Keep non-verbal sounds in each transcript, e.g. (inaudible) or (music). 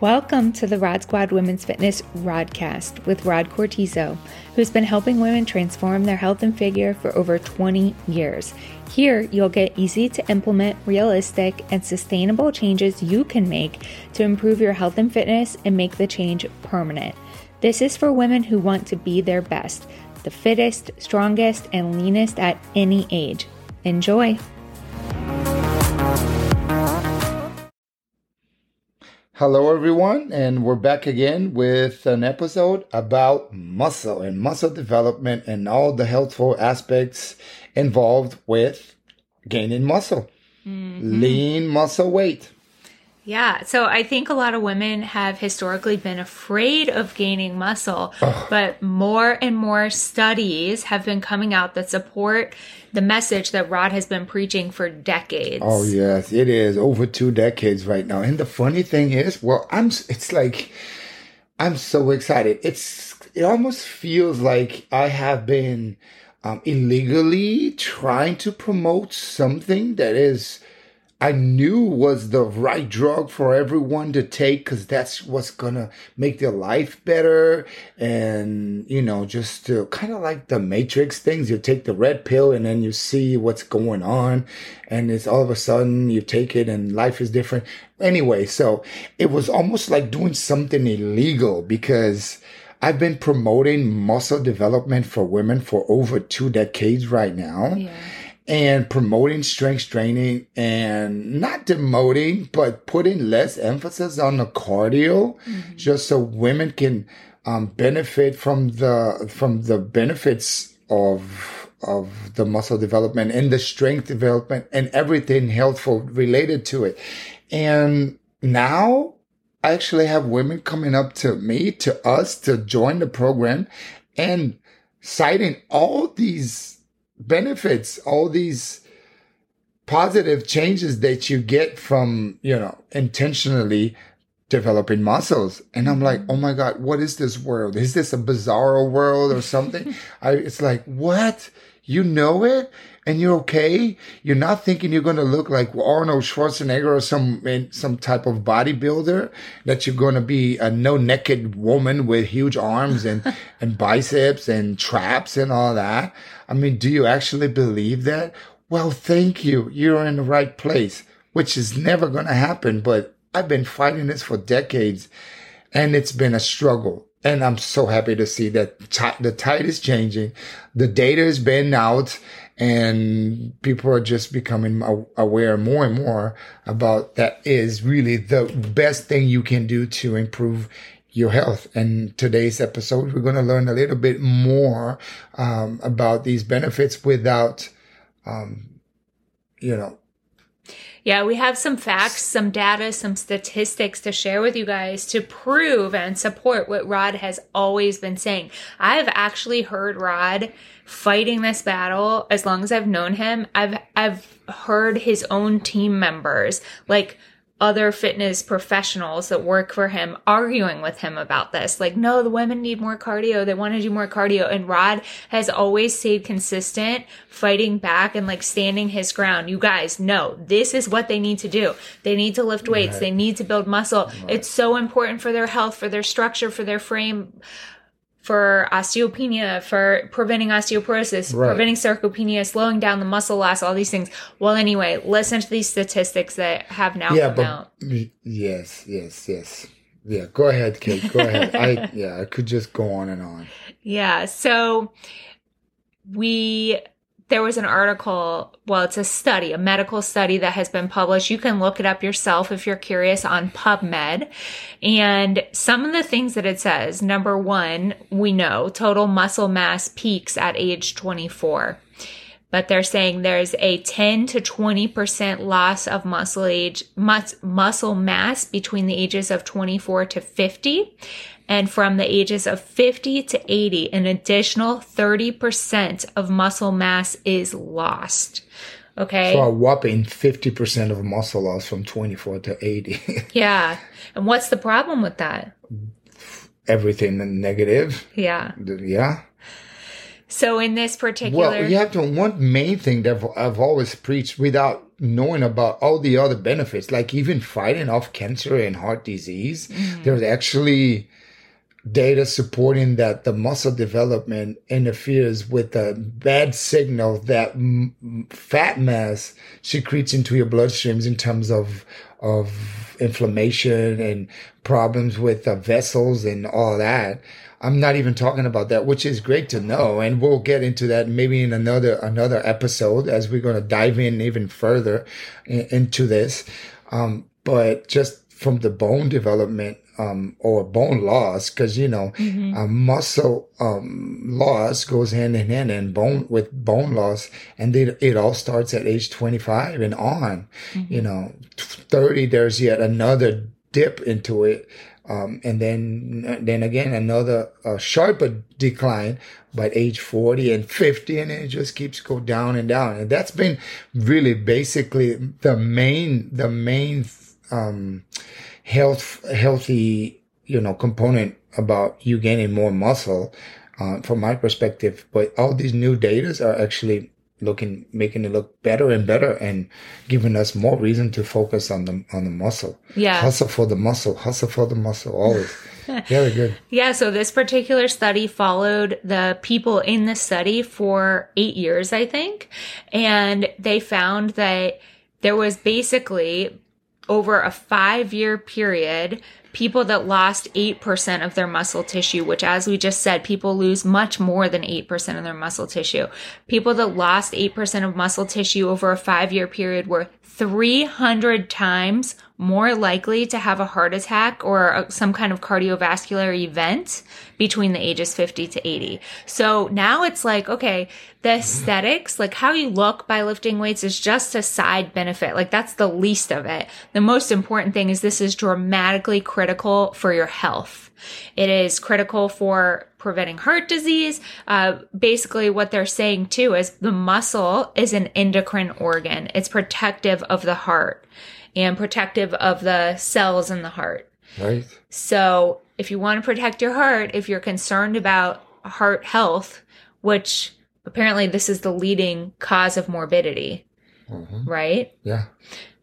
Welcome to the Rod Squad Women's Fitness Rodcast with Rod Cortizo, who's been helping women transform their health and figure for over 20 years. Here, you'll get easy to implement, realistic, and sustainable changes you can make to improve your health and fitness and make the change permanent. This is for women who want to be their best, the fittest, strongest, and leanest at any age. Enjoy! Hello, everyone, and we're back again with an episode about muscle and muscle development and all the healthful aspects involved with gaining muscle, mm-hmm. lean muscle weight. Yeah. So I think a lot of women have historically been afraid of gaining muscle, (sighs) Ugh. but more and more studies have been coming out that support the message that Rod has been preaching for decades. Oh, yes. It is over two decades right now. And the funny thing is, well, I'm, it's like, I'm so excited. It's, it almost feels like I have been um, illegally trying to promote something that is, I knew was the right drug for everyone to take because that's what's gonna make their life better. And, you know, just kind of like the matrix things, you take the red pill and then you see what's going on. And it's all of a sudden you take it and life is different. Anyway, so it was almost like doing something illegal because I've been promoting muscle development for women for over two decades right now. Yeah and promoting strength training and not demoting, but putting less emphasis on the cardio mm-hmm. just so women can um, benefit from the, from the benefits of, of the muscle development and the strength development and everything healthful related to it. And now I actually have women coming up to me, to us to join the program and citing all these benefits, all these positive changes that you get from, you know, intentionally developing muscles. And I'm like, oh my God, what is this world? Is this a bizarro world or something? (laughs) I, it's like, what? You know it and you're okay. You're not thinking you're going to look like Arnold Schwarzenegger or some, some type of bodybuilder that you're going to be a no naked woman with huge arms and, (laughs) and biceps and traps and all that. I mean, do you actually believe that? Well, thank you. You're in the right place, which is never going to happen. But I've been fighting this for decades and it's been a struggle. And I'm so happy to see that t- the tide is changing. The data is being out and people are just becoming aware more and more about that is really the best thing you can do to improve your health. And today's episode, we're going to learn a little bit more um, about these benefits without, um, you know, yeah, we have some facts, some data, some statistics to share with you guys to prove and support what Rod has always been saying. I've actually heard Rod fighting this battle as long as I've known him. I've I've heard his own team members like other fitness professionals that work for him arguing with him about this. Like, no, the women need more cardio. They want to do more cardio. And Rod has always stayed consistent, fighting back and like standing his ground. You guys know this is what they need to do. They need to lift weights. Right. They need to build muscle. Right. It's so important for their health, for their structure, for their frame for osteopenia, for preventing osteoporosis, right. preventing sarcopenia, slowing down the muscle loss, all these things. Well, anyway, listen to these statistics that have now yeah, come but, out. Yes, yes, yes. Yeah, go ahead, Kate. Go ahead. I (laughs) yeah, I could just go on and on. Yeah. So we there was an article, well, it's a study, a medical study that has been published. You can look it up yourself if you're curious on PubMed. And some of the things that it says, number one, we know total muscle mass peaks at age 24. But they're saying there's a 10 to 20% loss of muscle age, mus- muscle mass between the ages of 24 to 50 and from the ages of 50 to 80, an additional 30% of muscle mass is lost. Okay. So a whopping 50% of muscle loss from 24 to 80. (laughs) yeah. And what's the problem with that? Everything negative. Yeah. Yeah. So in this particular, well, you have to one main thing that I've always preached without knowing about all the other benefits, like even fighting off cancer and heart disease, mm-hmm. there's actually data supporting that the muscle development interferes with the bad signal that m- fat mass secretes into your bloodstreams in terms of of inflammation and problems with the vessels and all that. I'm not even talking about that, which is great to know, and we'll get into that maybe in another another episode as we're going to dive in even further in, into this. Um, but just from the bone development um, or bone loss, because you know, um, muscle um, loss goes hand in hand and bone with bone loss, and it, it all starts at age 25 and on. You know, 30 there's yet another dip into it. Um, and then, then again, another uh, sharper decline, but age 40 and 50, and it just keeps go down and down. And that's been really basically the main, the main, um, health, healthy, you know, component about you gaining more muscle, uh, from my perspective. But all these new datas are actually looking, making it look better and better and giving us more reason to focus on the, on the muscle. Yeah. Hustle for the muscle, hustle for the muscle, always. (laughs) Very good. Yeah, so this particular study followed the people in the study for eight years, I think. And they found that there was basically over a five year period, people that lost 8% of their muscle tissue, which as we just said, people lose much more than 8% of their muscle tissue. People that lost 8% of muscle tissue over a five year period were 300 times more likely to have a heart attack or a- some kind of cardiovascular event between the ages 50 to 80. So now it's like, okay, the aesthetics, like how you look by lifting weights is just a side benefit. Like that's the least of it. The most important thing is this is dramatically critical for your health. It is critical for preventing heart disease. Uh, basically, what they're saying too is the muscle is an endocrine organ. It's protective of the heart and protective of the cells in the heart. Right? So, if you want to protect your heart, if you're concerned about heart health, which apparently this is the leading cause of morbidity, right? Yeah.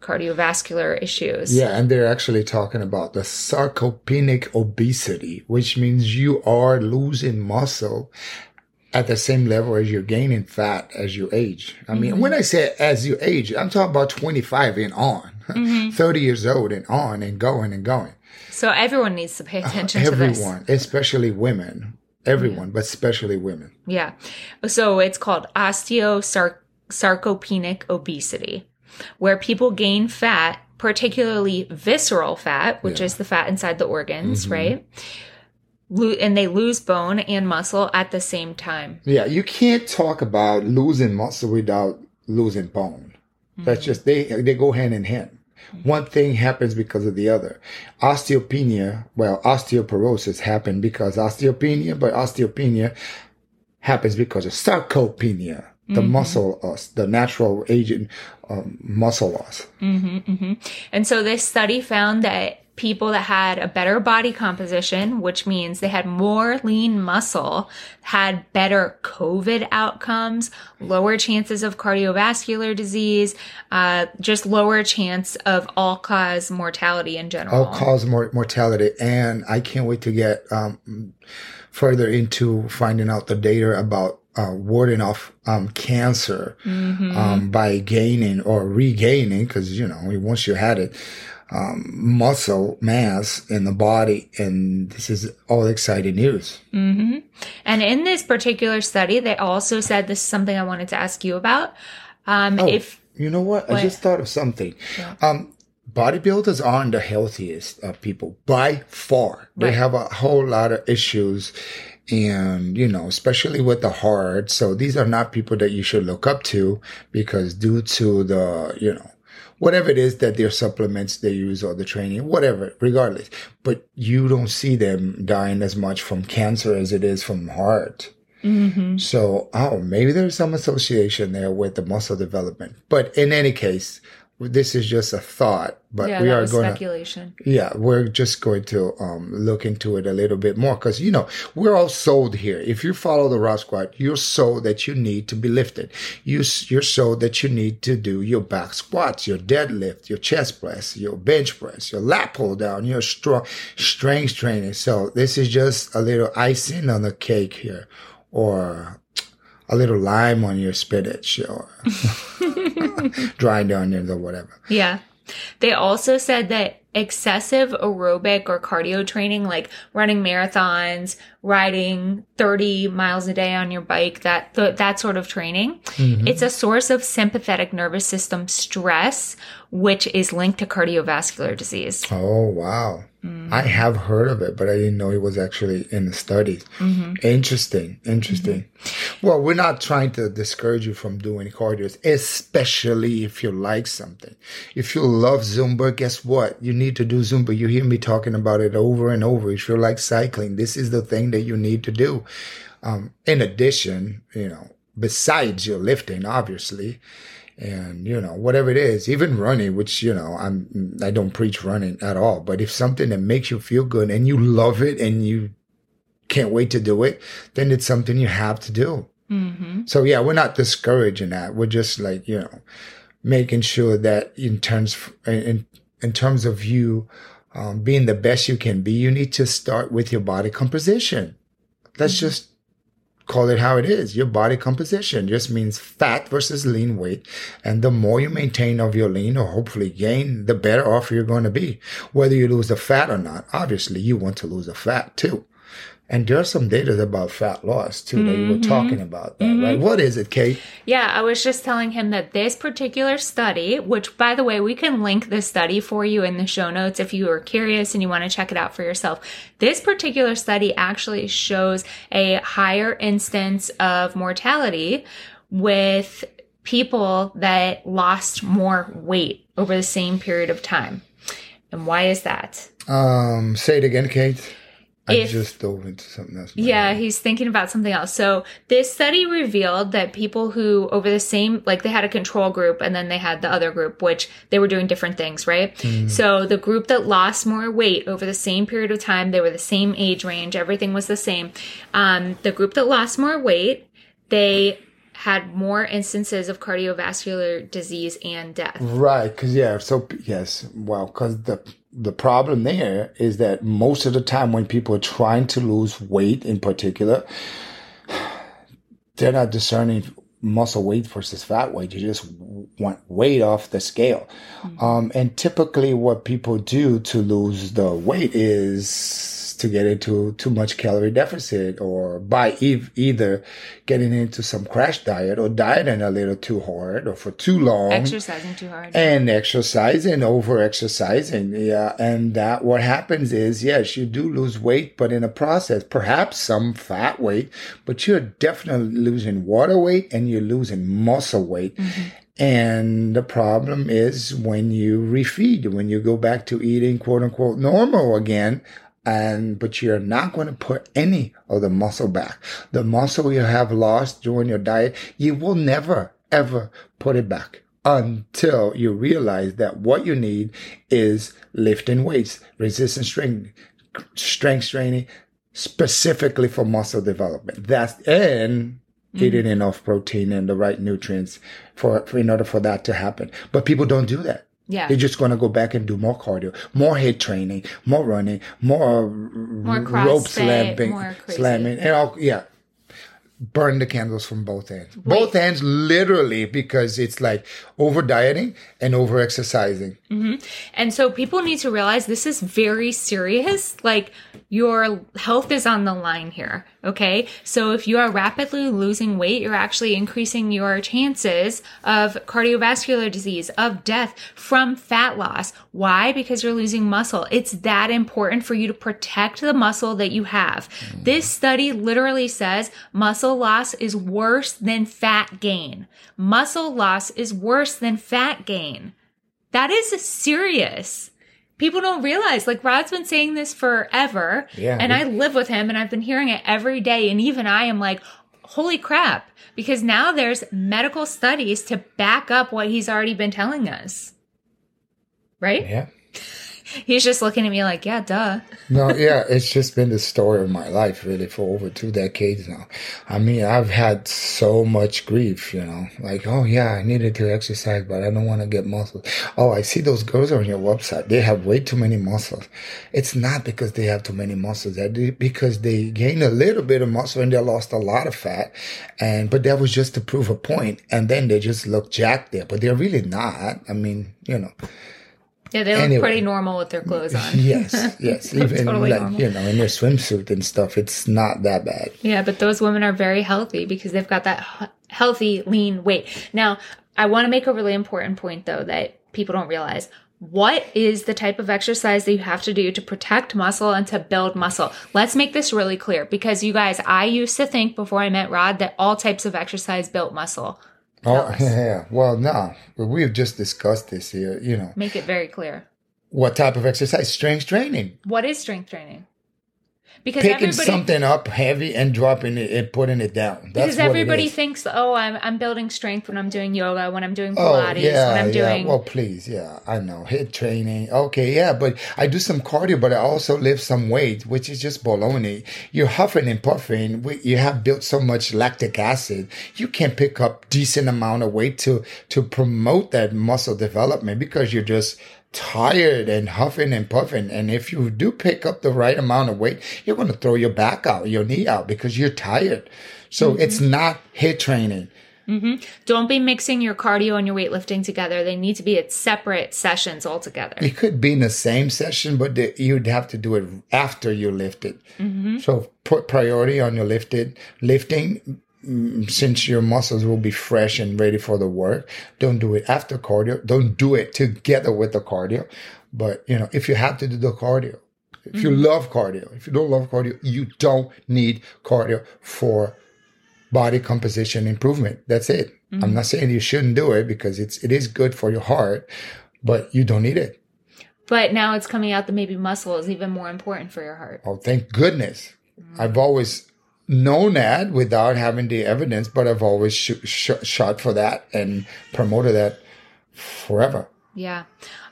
Cardiovascular issues. Yeah, and they're actually talking about the sarcopenic obesity, which means you are losing muscle at the same level as you're gaining fat as you age. I mean, mm-hmm. when I say as you age, I'm talking about 25 and on, (laughs) mm-hmm. 30 years old and on and going and going. So everyone needs to pay uh, attention to this. Everyone, especially women, everyone, but especially women. Yeah. So it's called osteosarcopenic obesity, where people gain fat, particularly visceral fat, which Yeah. is the fat inside the organs, mm-hmm. right? Lo- and they lose bone and muscle at the same time. Yeah, you can't talk about losing muscle without losing bone. That's just they they go hand in hand. Mm-hmm. One thing happens because of the other. Osteopenia, well, osteoporosis happened because osteopenia, but osteopenia happens because of sarcopenia, the muscle loss, the natural agent um, muscle loss. And so this study found that people that had a better body composition, which means they had more lean muscle, had better COVID outcomes, lower chances of cardiovascular disease, uh, just lower chance of all cause mortality in general. all cause mor- mortality. And I can't wait to get um, further into finding out the data about uh, warding off um, cancer um, by gaining or regaining, because you know once you had it, um, muscle mass in the body, and this is all exciting news. And in this particular study, they also said this is something I wanted to ask you about. Um, if You know what? I just thought of something. Um, bodybuilders aren't the healthiest of people by far. They have a whole lot of issues and, you know, especially with the heart. So these are not people that you should look up to because due to the, you know, whatever it is that their supplements they use or the training, whatever, regardless. But you don't see them dying as much from cancer as it is from heart. Mm-hmm. So, oh, maybe there's some association there with the muscle development. But in any case, this is just a thought, but yeah, we are going to speculation. yeah, we're just going to um, look into it a little bit more because you know we're all sold here. If you follow the Rod Squad, you're sold that you need to be lifted. You you're sold that you need to do your back squats, your deadlift, your chest press, your bench press, your lat pull down, your strong strength training. So this is just a little icing on the cake here, or a little lime on your spinach, or (laughs) dried onions or whatever. Yeah. They also said that excessive aerobic or cardio training, like running marathons, riding 30 miles a day on your bike, that, th- that sort of training, mm-hmm. it's a source of sympathetic nervous system stress, which is linked to cardiovascular disease. Oh wow. Mm-hmm. I have heard of it, but I didn't know it was actually in the studies. Mm-hmm. Interesting. Interesting. Mm-hmm. Well, we're not trying to discourage you from doing cardio, especially if you like something. If you love Zumba, guess what? You need to do Zumba. You hear me talking about it over and over. If you like cycling, this is the thing that you need to do. Um, in addition, you know, besides your lifting, obviously, and you know whatever it is even running which you know i'm i don't preach running at all but if something that makes you feel good and you love it and you can't wait to do it then it's something you have to do. Mm-hmm. so yeah we're not discouraging that. We're just like you know making sure that in terms in in terms of you um, being the best you can be you need to start with your body composition. Let's just call it how it is. Your body composition just means fat versus lean weight. And the more you maintain of your lean or hopefully gain, the better off you're going to be. Whether you lose the fat or not, obviously you want to lose the fat too. And there's some data about fat loss too that you were talking about that, right? What is it, Kate? Yeah, I was just telling him that this particular study, which by the way, we can link the study for you in the show notes if you are curious and you want to check it out for yourself. This particular study actually shows a higher instance of mortality with people that lost more weight over the same period of time. And why is that? Um, say it again, Kate. I If- just dove into something else. Yeah, he's thinking about something else. So this study revealed that people who over the same, like they had a control group and then they had the other group, which they were doing different things, right? So the group that lost more weight over the same period of time, they were the same age range, everything was the same. Um, the group that lost more weight, they had more instances of cardiovascular disease and death. Right, because yeah, so yes, well, because the the problem there is that most of the time when people are trying to lose weight, in particular, they're not discerning muscle weight versus fat weight. You just want weight off the scale, um, and typically what people do to lose the weight is to get into too much calorie deficit or by ev- either getting into some crash diet or dieting a little too hard or for too long. Exercising too hard. and exercising over exercising yeah. And that what happens is yes you do lose weight but in a process perhaps some fat weight but you're definitely losing water weight and you're losing muscle weight. Mm-hmm. And the problem is when you refeed when you go back to eating quote unquote normal again and but you're not going to put any of the muscle back the muscle you have lost during your diet you will never ever put it back until you realize that what you need is lifting weights, resistance training, strength training, specifically for muscle development. That's and mm-hmm. eating enough protein and the right nutrients for, for in order for that to happen. But people don't do that. Yeah. They're just going to go back and do more cardio, more HIIT training, more running, more, uh, More rope slamming, more slamming, and all, yeah. Burn the candles from both ends. Both ends, literally, because it's like over dieting and over exercising. Mm-hmm. And so people need to realize this is very serious. Like your health is on the line here. Okay. So if you are rapidly losing weight, you're actually increasing your chances of cardiovascular disease, of death from fat loss. Why? Because you're losing muscle. It's that important for you to protect the muscle that you have. Mm. This study literally says muscle loss is worse than fat gain. Muscle loss is worse than fat gain. That is serious. People don't realize, like Rod's been saying this forever. Yeah. And I live with him and I've been hearing it every day. And even I am like, holy crap. Because now there's medical studies to back up what he's already been telling us. right? Yeah. He's just looking at me like, yeah, duh. no, yeah, it's just been the story of my life, really, for over two decades now. I mean, I've had so much grief, you know, like, oh yeah, I needed to exercise, but I don't want to get muscles. Oh, I see those girls on your website. They have way too many muscles. It's not because they have too many muscles. That because they gained a little bit of muscle and they lost a lot of fat. And, but that was just to prove a point. And then they just look jacked there, but they're really not. I mean, you know. Yeah, they look Anyway. pretty normal with their clothes on. (laughs) Yes, yes. (laughs) Even Totally like, normal. you know, in their swimsuit and stuff, it's not that bad. Yeah, but those women are very healthy because they've got that healthy, lean weight. Now, I want to make a really important point though that people don't realize. What is the type of exercise that you have to do to protect muscle and to build muscle? Let's make this really clear because you guys, I used to think before I met Rod that all types of exercise built muscle. Oh, us. yeah. Well, no, we've just discussed this here. You know, Make it very clear. what type of exercise? Strength training. What is strength training? Because Picking something up heavy and dropping it and putting it down. That's because what everybody thinks, oh, I'm I'm building strength when I'm doing yoga, when I'm doing Oh Pilates, yeah, when I'm yeah. doing Well, please, yeah, I know HIIT training. Okay, yeah, but I do some cardio, but I also lift some weight, which is just baloney. You're huffing and puffing. You have built so much lactic acid, you can't pick up decent amount of weight to to promote that muscle development because you're just tired and huffing and puffing. And if you do pick up the right amount of weight, you're going to throw your back out, your knee out because you're tired. So mm-hmm. it's not HIIT training. Mm-hmm. Don't be mixing your cardio and your weightlifting together. They need to be at separate sessions altogether. It could be in the same session, but the, you'd have to do it after you lift it. Mm-hmm. So put priority on your lifted lifting. Mm, Since your muscles will be fresh and ready for the work, don't do it after cardio. Don't do it together with the cardio. But you know, if you have to do the cardio, if you mm-hmm. love cardio, if you don't love cardio, you don't need cardio for body composition improvement. That's it. I'm mm-hmm. not saying you shouldn't do it because it's it is good for your heart, but you don't need it. But now it's coming out that maybe muscle is even more important for your heart. Oh, thank goodness. Mm. I've always known that without having the evidence, but I've always sh- sh- shot for that and promoted that forever. Yeah.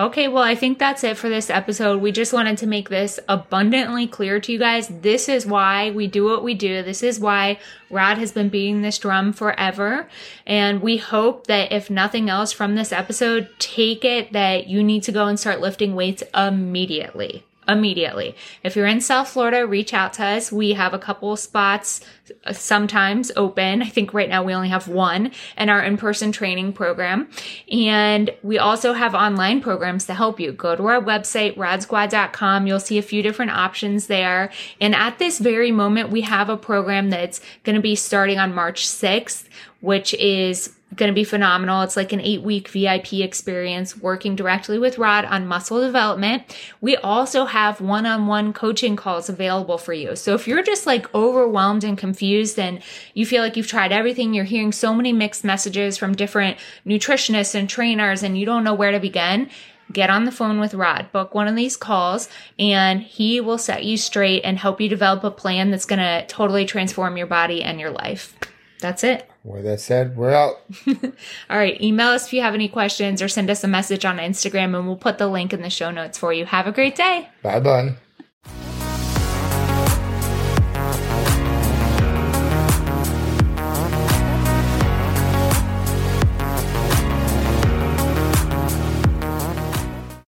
Okay, well, I think that's it for this episode. We just wanted to make this abundantly clear to you guys. This is why we do what we do. This is why Rod has been beating this drum forever. And we hope that if nothing else from this episode, take it that you need to go and start lifting weights immediately. Immediately. If you're in South Florida, reach out to us. We have a couple spots uh, sometimes open. I think right now we only have one in our in-person training program. And we also have online programs to help you. Go to our website, rodsquad.com. You'll see a few different options there. And at this very moment, we have a program that's going to be starting on March 6th, which is going to be phenomenal. It's like an eight week VIP experience working directly with Rod on muscle development. We also have one on one coaching calls available for you. So if you're just like overwhelmed and confused and you feel like you've tried everything, you're hearing so many mixed messages from different nutritionists and trainers and you don't know where to begin, get on the phone with Rod, book one of these calls, and he will set you straight and help you develop a plan that's going to totally transform your body and your life. That's it. With that said, we're out. (laughs) All right. Email us if you have any questions or send us a message on Instagram and we'll put the link in the show notes for you. Have a great day. Bye bye.